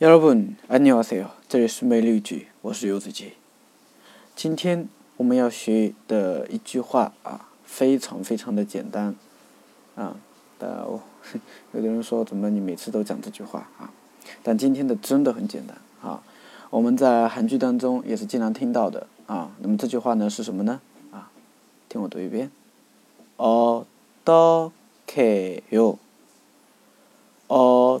여러분안녕하세요这里是美丽句，我是游子杰。今天我们要学的一句话啊，非常非常的简单啊。但有的人说，怎么你每次都讲这句话啊？但今天的真的很简单啊。我们在韩剧当中也是经常听到的啊。那么这句话呢是什么呢？啊，听我读一遍。어떠케 요？ 어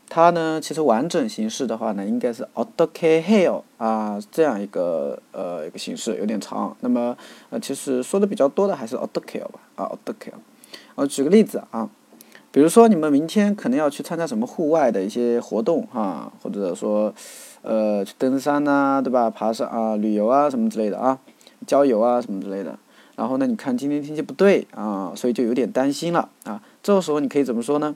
它呢其实完整形式的话呢，应该是 autokail 啊，这样一个呃一个形式有点长，那么呃其实说的比较多的还是 autokail 吧，啊，autokail 我举个例子啊。比如说你们明天可能要去参加什么户外的一些活动哈，或者说呃去登山呐，对吧，爬山啊，旅游啊什么之类的啊，郊游啊什么之类的。然后呢，你看今天天气不对啊，所以就有点担心了啊，这个时候你可以怎么说呢？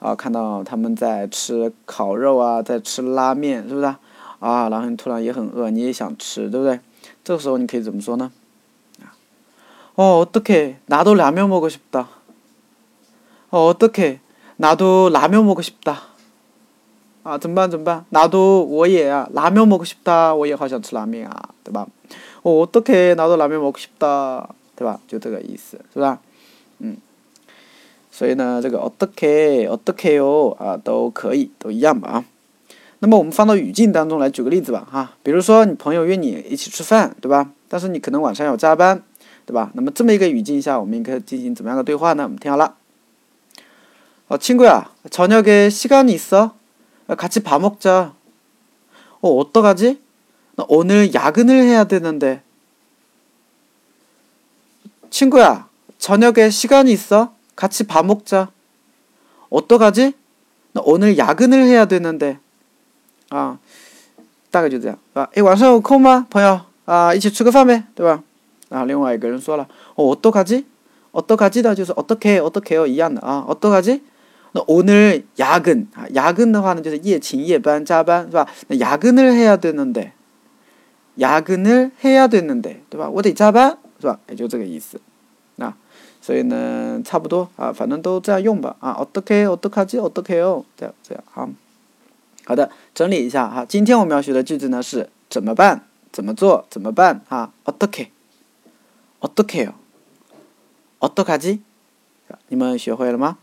啊，看到他们在吃烤肉啊，在吃拉面，是不是？啊，然后你突然也很饿，你也想吃，对不对？这个时候你可以怎么说呢？ 어, 어떡해. 나도 라면 먹고 싶다. 어, 어떡해. 나도 라면 먹고 싶다. 아, 怎么办?怎么办? 나도 我也 라면 먹고 싶다. 我也好想吃拉面 对吧? 어, 어떡해. 나도 라면 먹고 싶다. 对吧?就这个意思,是吧? 음. 所以呢，这个 어떻게 어떻게요 啊，都可以，都一样吧啊。那么我们放到语境当中来举个例子吧哈，比如说你朋友约你一起吃饭，对吧？但是你可能晚上要加班。对吧？那么这么一个语境下，我们应该进行怎么样的对话呢？我们听好了。어친구야저녁에시간이있어같이밥먹자어어떡하지나오늘야근을해야되는데친구야저녁에시간이있어 같이밥먹자어떡하지나오늘야근을해야되는데啊，大概就这样，是吧？哎，晚上有空吗，朋友？啊，一起吃个饭呗，对吧？啊，另外一个人说了，哦，어떡하 지？ 어떡하지的，就是어떡해어떡해요一样的啊，어떡하 지？ 那오늘야근啊，야근的话呢，就是夜勤夜班加班，是吧？那야근을해야되는 데， 야근을해야되는 데， 对吧？我得加班，是吧？也就这个意思， 啊，所以呢，差不多啊，反正都这样用吧，啊，어떡해어떡하지어떡해요这样这样啊。好的，整理一下哈，今天我们要学的句子呢是怎么办？怎么做？怎么办？啊，어떡 해？ 어떡해요? 어떡하지? 你们学会了吗？